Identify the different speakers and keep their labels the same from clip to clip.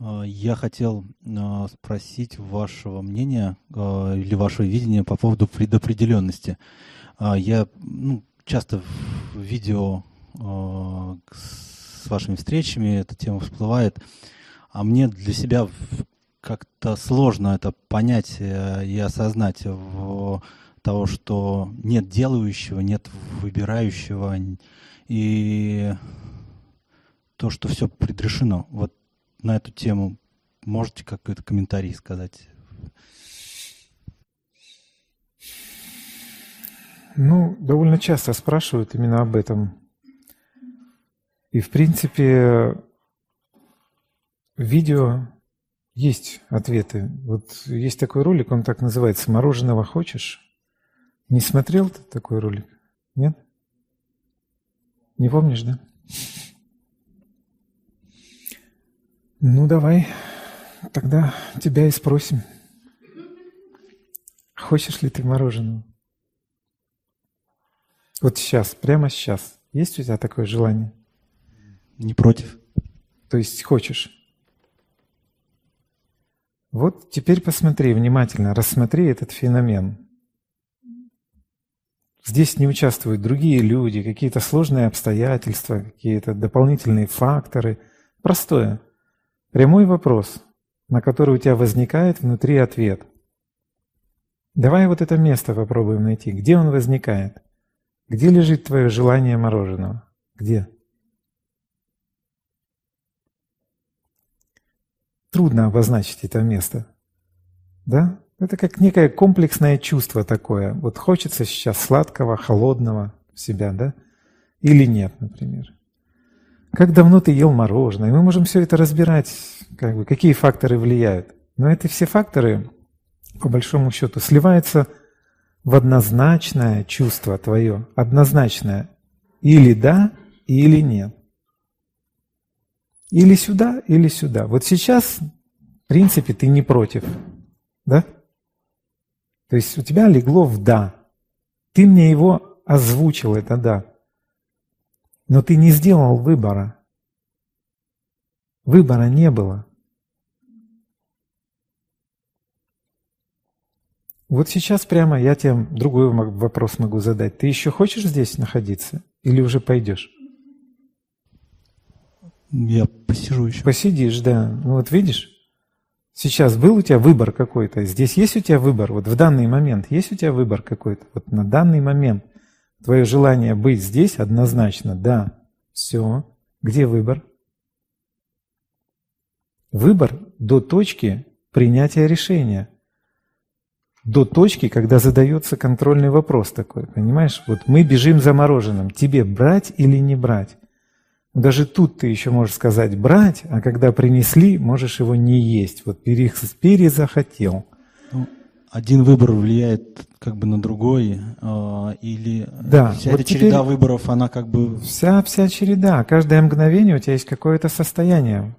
Speaker 1: А, я хотел а, спросить вашего мнения а, или вашего видения по поводу предопределенности. Я ну, часто в видео с вашими встречами эта тема всплывает, а мне для себя как-то сложно это понять и осознать в того, что нет делающего, нет выбирающего, и то, что все предрешено. Вот на эту тему можете какой-то комментарий сказать?
Speaker 2: Ну, довольно часто спрашивают именно об этом. И, в принципе, в видео есть ответы. Вот есть такой ролик, он так называется «Мороженого хочешь?». Не смотрел ты такой ролик? Нет? Не помнишь, да? Ну, давай, тогда тебя и спросим. Хочешь ли ты мороженого? Вот сейчас, прямо сейчас. Есть у тебя такое желание?
Speaker 1: Не против.
Speaker 2: То есть хочешь? Вот теперь посмотри внимательно, рассмотри этот феномен. Здесь не участвуют другие люди, какие-то сложные обстоятельства, какие-то дополнительные факторы. Простое. Прямой вопрос, на который у тебя возникает внутри ответ. Давай вот это место попробуем найти. Где он возникает? Где лежит твое желание мороженого? Где? Трудно обозначить это место. Да? Это как некое комплексное чувство такое. Вот хочется сейчас сладкого, холодного в себя, да? Или нет, например как давно ты ел мороженое. Мы можем все это разбирать, как бы, какие факторы влияют. Но эти все факторы, по большому счету, сливаются в однозначное чувство твое. Однозначное. Или да, или нет. Или сюда, или сюда. Вот сейчас, в принципе, ты не против. Да? То есть у тебя легло в «да». Ты мне его озвучил, это «да». Но ты не сделал выбора. Выбора не было. Вот сейчас прямо я тебе другой вопрос могу задать. Ты еще хочешь здесь находиться или уже пойдешь?
Speaker 1: Я посижу еще.
Speaker 2: Посидишь, да. Ну вот видишь, сейчас был у тебя выбор какой-то. Здесь есть у тебя выбор? Вот в данный момент есть у тебя выбор какой-то? Вот на данный момент – Твое желание быть здесь однозначно, да, все. Где выбор? Выбор до точки принятия решения. До точки, когда задается контрольный вопрос такой, понимаешь? Вот мы бежим за мороженым, тебе брать или не брать? Даже тут ты еще можешь сказать брать, а когда принесли, можешь его не есть. Вот перезахотел.
Speaker 1: Один выбор влияет как бы на другой, э, или
Speaker 2: да,
Speaker 1: вся вот эта череда выборов, она как бы...
Speaker 2: Вся, вся череда, каждое мгновение у тебя есть какое-то состояние.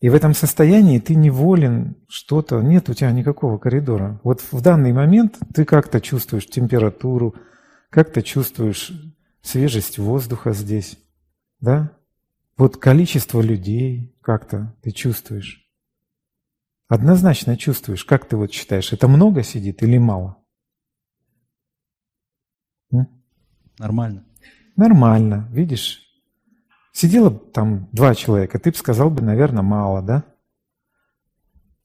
Speaker 2: И в этом состоянии ты неволен что-то, нет у тебя никакого коридора. Вот в данный момент ты как-то чувствуешь температуру, как-то чувствуешь свежесть воздуха здесь, да? Вот количество людей как-то ты чувствуешь. Однозначно чувствуешь. Как ты вот считаешь, это много сидит или мало?
Speaker 1: Нормально.
Speaker 2: Нормально, видишь? Сидело там два человека, ты бы сказал бы, наверное, мало, да?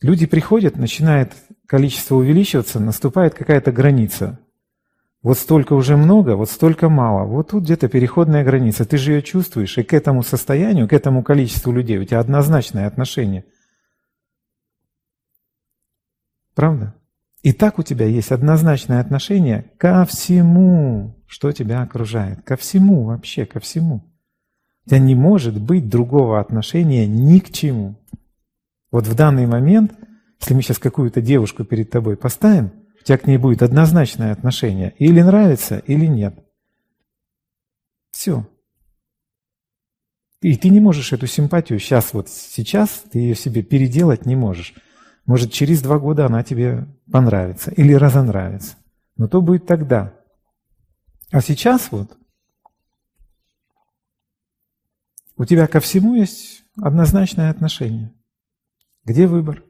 Speaker 2: Люди приходят, начинает количество увеличиваться, наступает какая-то граница. Вот столько уже много, вот столько мало. Вот тут где-то переходная граница. Ты же ее чувствуешь, и к этому состоянию, к этому количеству людей у тебя однозначное отношение – Правда? И так у тебя есть однозначное отношение ко всему, что тебя окружает. Ко всему вообще, ко всему. У тебя не может быть другого отношения ни к чему. Вот в данный момент, если мы сейчас какую-то девушку перед тобой поставим, у тебя к ней будет однозначное отношение. Или нравится, или нет. Все. И ты не можешь эту симпатию сейчас, вот сейчас, ты ее себе переделать не можешь. Может, через два года она тебе понравится или разонравится. Но то будет тогда. А сейчас вот У тебя ко всему есть однозначное отношение. Где выбор?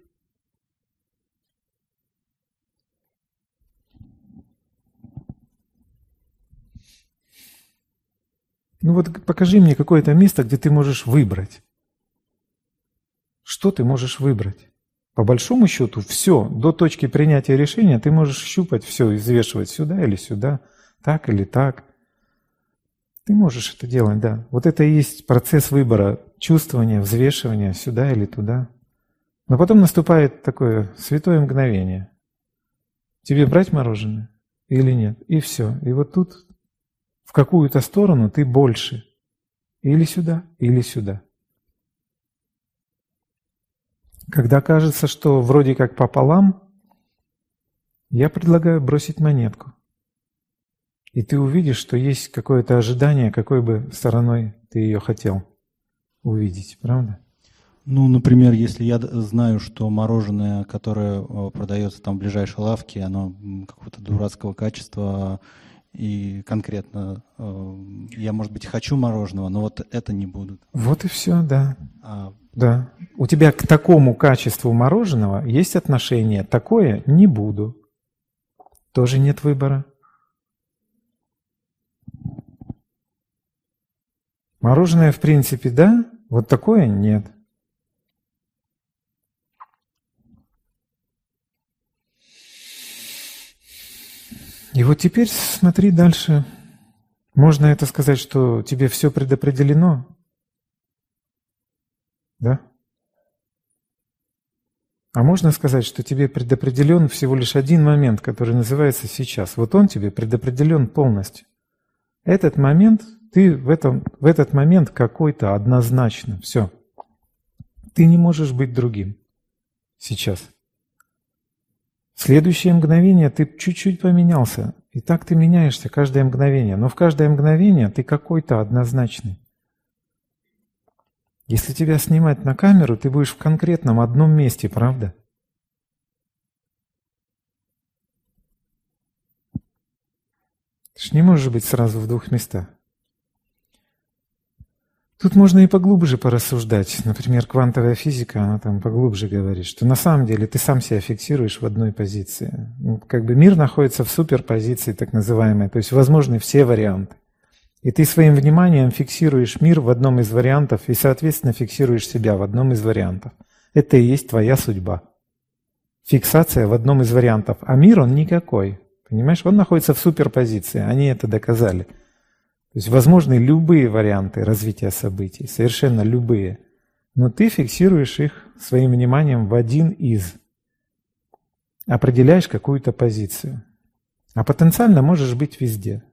Speaker 2: Ну вот покажи мне какое-то место, где ты можешь выбрать. Что ты можешь выбрать? По большому счету, все, до точки принятия решения ты можешь щупать все, извешивать сюда или сюда, так или так. Ты можешь это делать, да. Вот это и есть процесс выбора, чувствования, взвешивания сюда или туда. Но потом наступает такое святое мгновение. Тебе брать мороженое или нет? И все. И вот тут в какую-то сторону ты больше. Или сюда, или сюда. Когда кажется, что вроде как пополам, я предлагаю бросить монетку. И ты увидишь, что есть какое-то ожидание, какой бы стороной ты ее хотел увидеть, правда?
Speaker 1: Ну, например, если я знаю, что мороженое, которое э, продается там в ближайшей лавке, оно какого-то дурацкого качества, и конкретно э, я, может быть, хочу мороженого, но вот это не буду.
Speaker 2: Вот и все, да. А... Да. У тебя к такому качеству мороженого есть отношение, такое не буду. Тоже нет выбора. Мороженое, в принципе, да, вот такое нет. И вот теперь смотри дальше. Можно это сказать, что тебе все предопределено? Да? А можно сказать, что тебе предопределен всего лишь один момент, который называется сейчас. Вот он тебе предопределен полностью. Этот момент, ты в, этом, в этот момент какой-то однозначно. Все. Ты не можешь быть другим сейчас. В следующее мгновение ты чуть-чуть поменялся. И так ты меняешься каждое мгновение. Но в каждое мгновение ты какой-то однозначный. Если тебя снимать на камеру, ты будешь в конкретном одном месте, правда? Ты же не можешь быть сразу в двух местах. Тут можно и поглубже порассуждать. Например, квантовая физика, она там поглубже говорит, что на самом деле ты сам себя фиксируешь в одной позиции. Ну, как бы мир находится в суперпозиции, так называемой, то есть возможны все варианты. И ты своим вниманием фиксируешь мир в одном из вариантов и, соответственно, фиксируешь себя в одном из вариантов. Это и есть твоя судьба. Фиксация в одном из вариантов. А мир, он никакой. Понимаешь, он находится в суперпозиции. Они это доказали. То есть возможны любые варианты развития событий, совершенно любые. Но ты фиксируешь их своим вниманием в один из. Определяешь какую-то позицию. А потенциально можешь быть везде.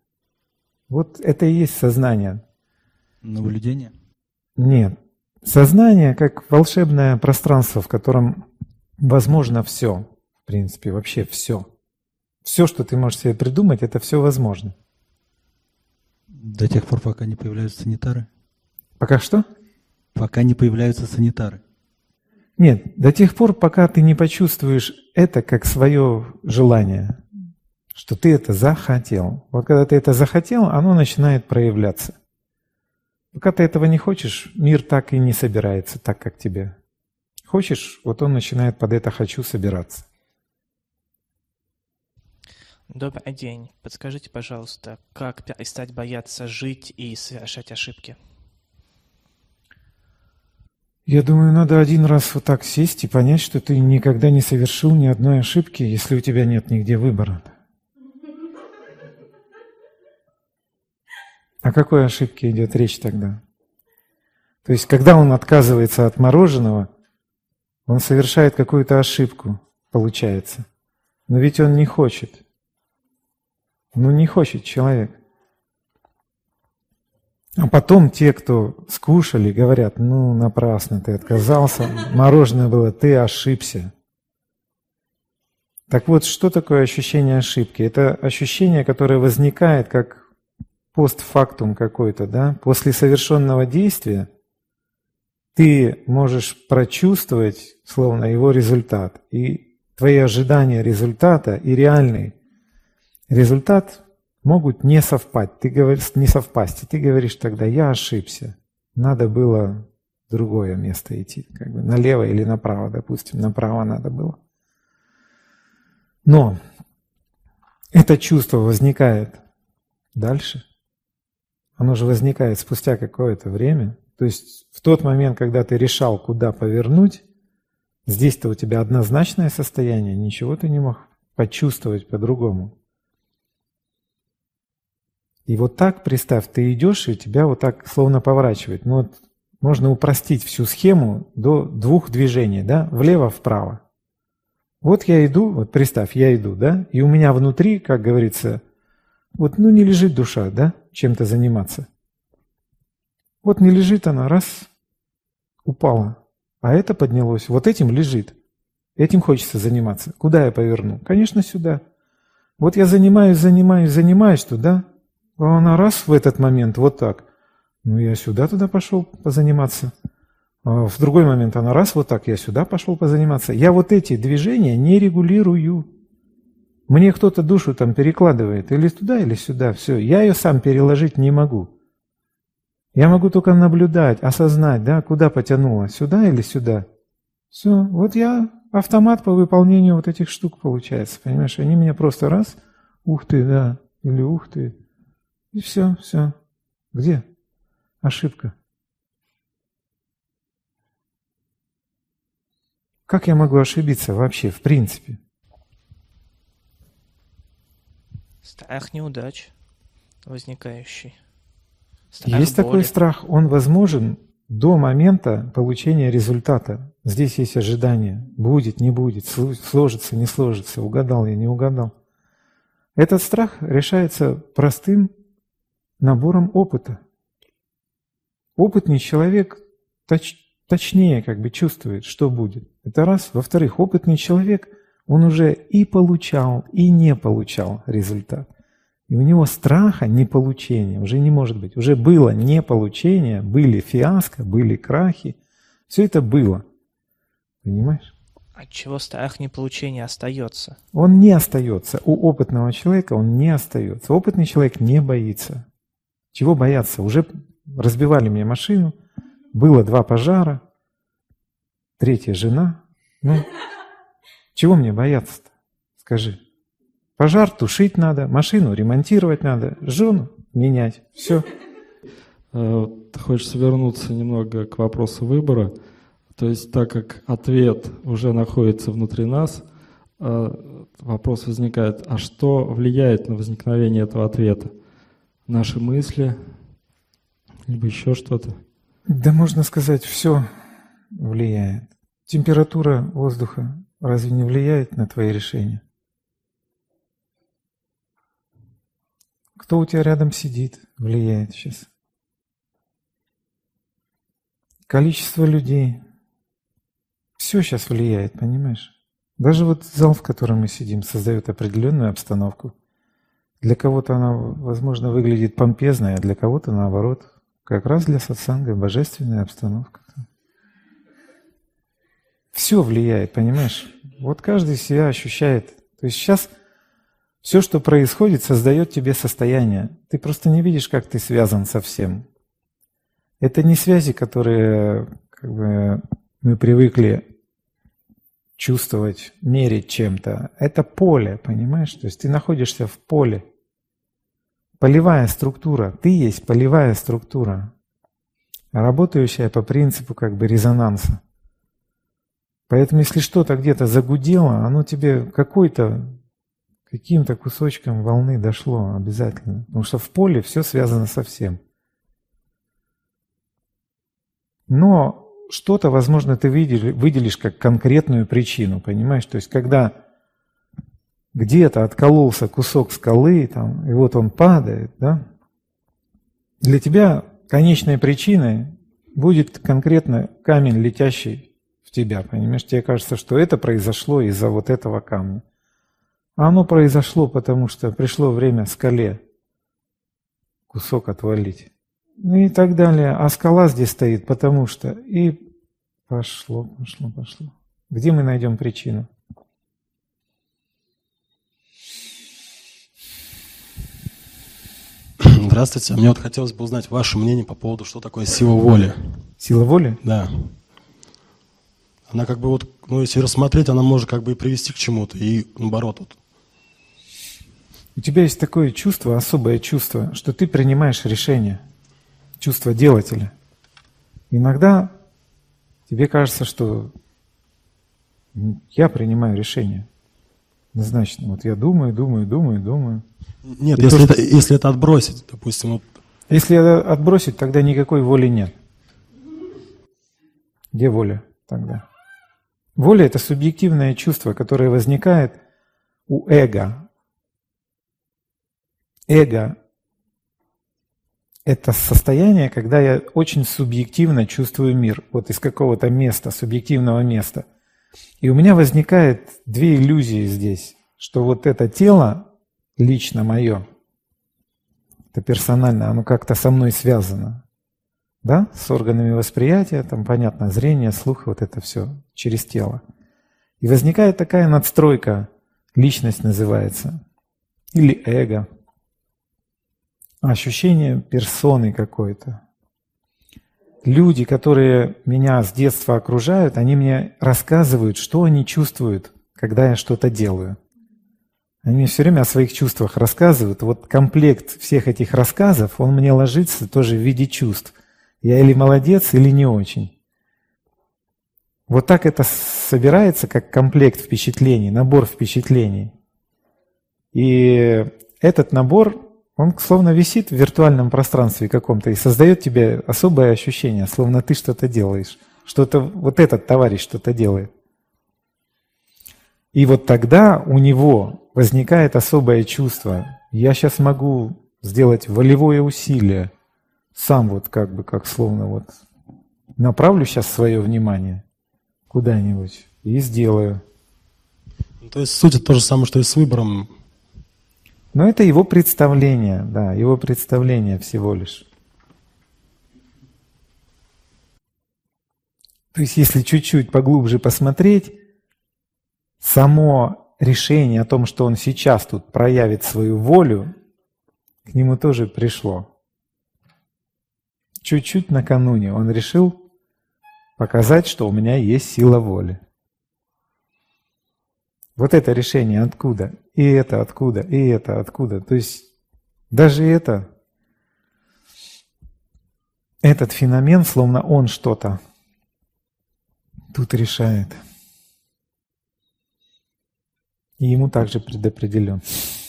Speaker 2: Вот это и есть сознание.
Speaker 1: Наблюдение?
Speaker 2: Нет. Сознание как волшебное пространство, в котором возможно все. В принципе, вообще все. Все, что ты можешь себе придумать, это все возможно.
Speaker 1: До тех пор, пока не появляются санитары?
Speaker 2: Пока что?
Speaker 1: Пока не появляются санитары.
Speaker 2: Нет, до тех пор, пока ты не почувствуешь это как свое желание, что ты это захотел. Вот когда ты это захотел, оно начинает проявляться. Пока ты этого не хочешь, мир так и не собирается так, как тебе. Хочешь, вот он начинает под это «хочу» собираться.
Speaker 3: Добрый день. Подскажите, пожалуйста, как перестать бояться жить и совершать ошибки?
Speaker 2: Я думаю, надо один раз вот так сесть и понять, что ты никогда не совершил ни одной ошибки, если у тебя нет нигде выбора. О какой ошибке идет речь тогда? То есть, когда он отказывается от мороженого, он совершает какую-то ошибку, получается. Но ведь он не хочет. Ну, не хочет человек. А потом те, кто скушали, говорят, ну, напрасно ты отказался, мороженое было, ты ошибся. Так вот, что такое ощущение ошибки? Это ощущение, которое возникает как постфактум какой-то, да? После совершенного действия ты можешь прочувствовать, словно его результат. И твои ожидания результата и реальный результат могут не совпасть. Ты говоришь, не совпасть. И ты говоришь тогда, я ошибся. надо было в другое место идти, как бы налево или направо, допустим, направо надо было. Но это чувство возникает дальше. Оно же возникает спустя какое-то время. То есть в тот момент, когда ты решал, куда повернуть, здесь-то у тебя однозначное состояние, ничего ты не мог почувствовать по-другому. И вот так, представь, ты идешь, и тебя вот так словно поворачивает. Ну вот можно упростить всю схему до двух движений, да, влево-вправо. Вот я иду, вот представь, я иду, да, и у меня внутри, как говорится, вот ну не лежит душа, да, чем-то заниматься. Вот не лежит она, раз, упала, а это поднялось, вот этим лежит. Этим хочется заниматься. Куда я поверну? Конечно, сюда. Вот я занимаюсь, занимаюсь, занимаюсь туда, она раз в этот момент вот так. Ну, я сюда туда пошел позаниматься. А в другой момент она раз вот так, я сюда пошел позаниматься. Я вот эти движения не регулирую. Мне кто-то душу там перекладывает или туда, или сюда. Все, я ее сам переложить не могу. Я могу только наблюдать, осознать, да, куда потянуло, сюда или сюда. Все, вот я автомат по выполнению вот этих штук получается, понимаешь? Они меня просто раз, ух ты, да, или ух ты, и все, все. Где? Ошибка. Как я могу ошибиться вообще, в принципе?
Speaker 3: Страх неудач возникающий. Страх
Speaker 2: есть боли. такой страх, он возможен до момента получения результата. Здесь есть ожидание. Будет, не будет, сложится, не сложится, угадал я, не угадал. Этот страх решается простым набором опыта. Опытный человек точ, точнее как бы чувствует, что будет. Это раз. Во-вторых, опытный человек, он уже и получал, и не получал результат. И у него страха неполучения уже не может быть. Уже было неполучение, были фиаско, были крахи. Все это было. Понимаешь?
Speaker 3: От чего страх неполучения остается?
Speaker 2: Он не остается. У опытного человека он не остается. Опытный человек не боится. Чего бояться? Уже разбивали мне машину, было два пожара, третья жена. Ну, чего мне бояться-то? Скажи. Пожар тушить надо, машину ремонтировать надо, жену менять. Все.
Speaker 4: Э, хочется вернуться немного к вопросу выбора. То есть, так как ответ уже находится внутри нас, э, вопрос возникает, а что влияет на возникновение этого ответа? Наши мысли, либо еще что-то?
Speaker 2: Да можно сказать, все влияет. Температура воздуха разве не влияет на твои решения? Кто у тебя рядом сидит, влияет сейчас. Количество людей. Все сейчас влияет, понимаешь? Даже вот зал, в котором мы сидим, создает определенную обстановку. Для кого-то она, возможно, выглядит помпезной, а для кого-то, наоборот, как раз для сатсанга божественная обстановка. Все влияет, понимаешь? Вот каждый себя ощущает. То есть сейчас все, что происходит, создает тебе состояние. Ты просто не видишь, как ты связан со всем. Это не связи, которые как бы, мы привыкли чувствовать, мерить чем-то. Это поле, понимаешь? То есть ты находишься в поле. Полевая структура. Ты есть полевая структура, работающая по принципу как бы резонанса. Поэтому если что-то где-то загудело, оно тебе какой-то каким-то кусочком волны дошло обязательно. Потому что в поле все связано со всем. Но что-то, возможно, ты выделишь как конкретную причину, понимаешь? То есть, когда где-то откололся кусок скалы, там, и вот он падает, да, для тебя конечной причиной будет конкретно камень, летящий в тебя, понимаешь? Тебе кажется, что это произошло из-за вот этого камня. А оно произошло, потому что пришло время скале кусок отвалить. Ну и так далее. А скала здесь стоит, потому что... И пошло, пошло, пошло. Где мы найдем причину?
Speaker 5: Здравствуйте. Мне вот хотелось бы узнать ваше мнение по поводу, что такое сила воли.
Speaker 2: Сила воли?
Speaker 5: Да. Она как бы вот, ну если рассмотреть, она может как бы и привести к чему-то, и наоборот. Вот.
Speaker 2: У тебя есть такое чувство, особое чувство, что ты принимаешь решение, чувство делателя. Иногда тебе кажется, что я принимаю решение. Однозначно. Вот я думаю, думаю, думаю, думаю.
Speaker 5: Нет, если, то, это, что... если это отбросить, допустим. Вот...
Speaker 2: Если это отбросить, тогда никакой воли нет. Где воля тогда? Воля – это субъективное чувство, которое возникает у эго. Эго – это состояние, когда я очень субъективно чувствую мир, вот из какого-то места, субъективного места. И у меня возникает две иллюзии здесь, что вот это тело лично мое, это персонально, оно как-то со мной связано, да, с органами восприятия, там понятно, зрение, слух, вот это все через тело. И возникает такая надстройка, личность называется, или эго, ощущение персоны какой-то. Люди, которые меня с детства окружают, они мне рассказывают, что они чувствуют, когда я что-то делаю. Они мне все время о своих чувствах рассказывают. Вот комплект всех этих рассказов, он мне ложится тоже в виде чувств. Я или молодец, или не очень. Вот так это собирается, как комплект впечатлений, набор впечатлений. И этот набор он словно висит в виртуальном пространстве каком-то и создает тебе особое ощущение, словно ты что-то делаешь, что-то вот этот товарищ что-то делает. И вот тогда у него возникает особое чувство. Я сейчас могу сделать волевое усилие, сам вот как бы, как словно вот направлю сейчас свое внимание куда-нибудь и сделаю.
Speaker 5: То есть суть это то же самое, что и с выбором
Speaker 2: но это его представление, да, его представление всего лишь. То есть, если чуть-чуть поглубже посмотреть, само решение о том, что он сейчас тут проявит свою волю, к нему тоже пришло. Чуть-чуть накануне он решил показать, что у меня есть сила воли. Вот это решение откуда? И это откуда? И это откуда? То есть даже это, этот феномен, словно он что-то тут решает. И ему также предопределен.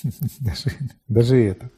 Speaker 2: даже, даже это.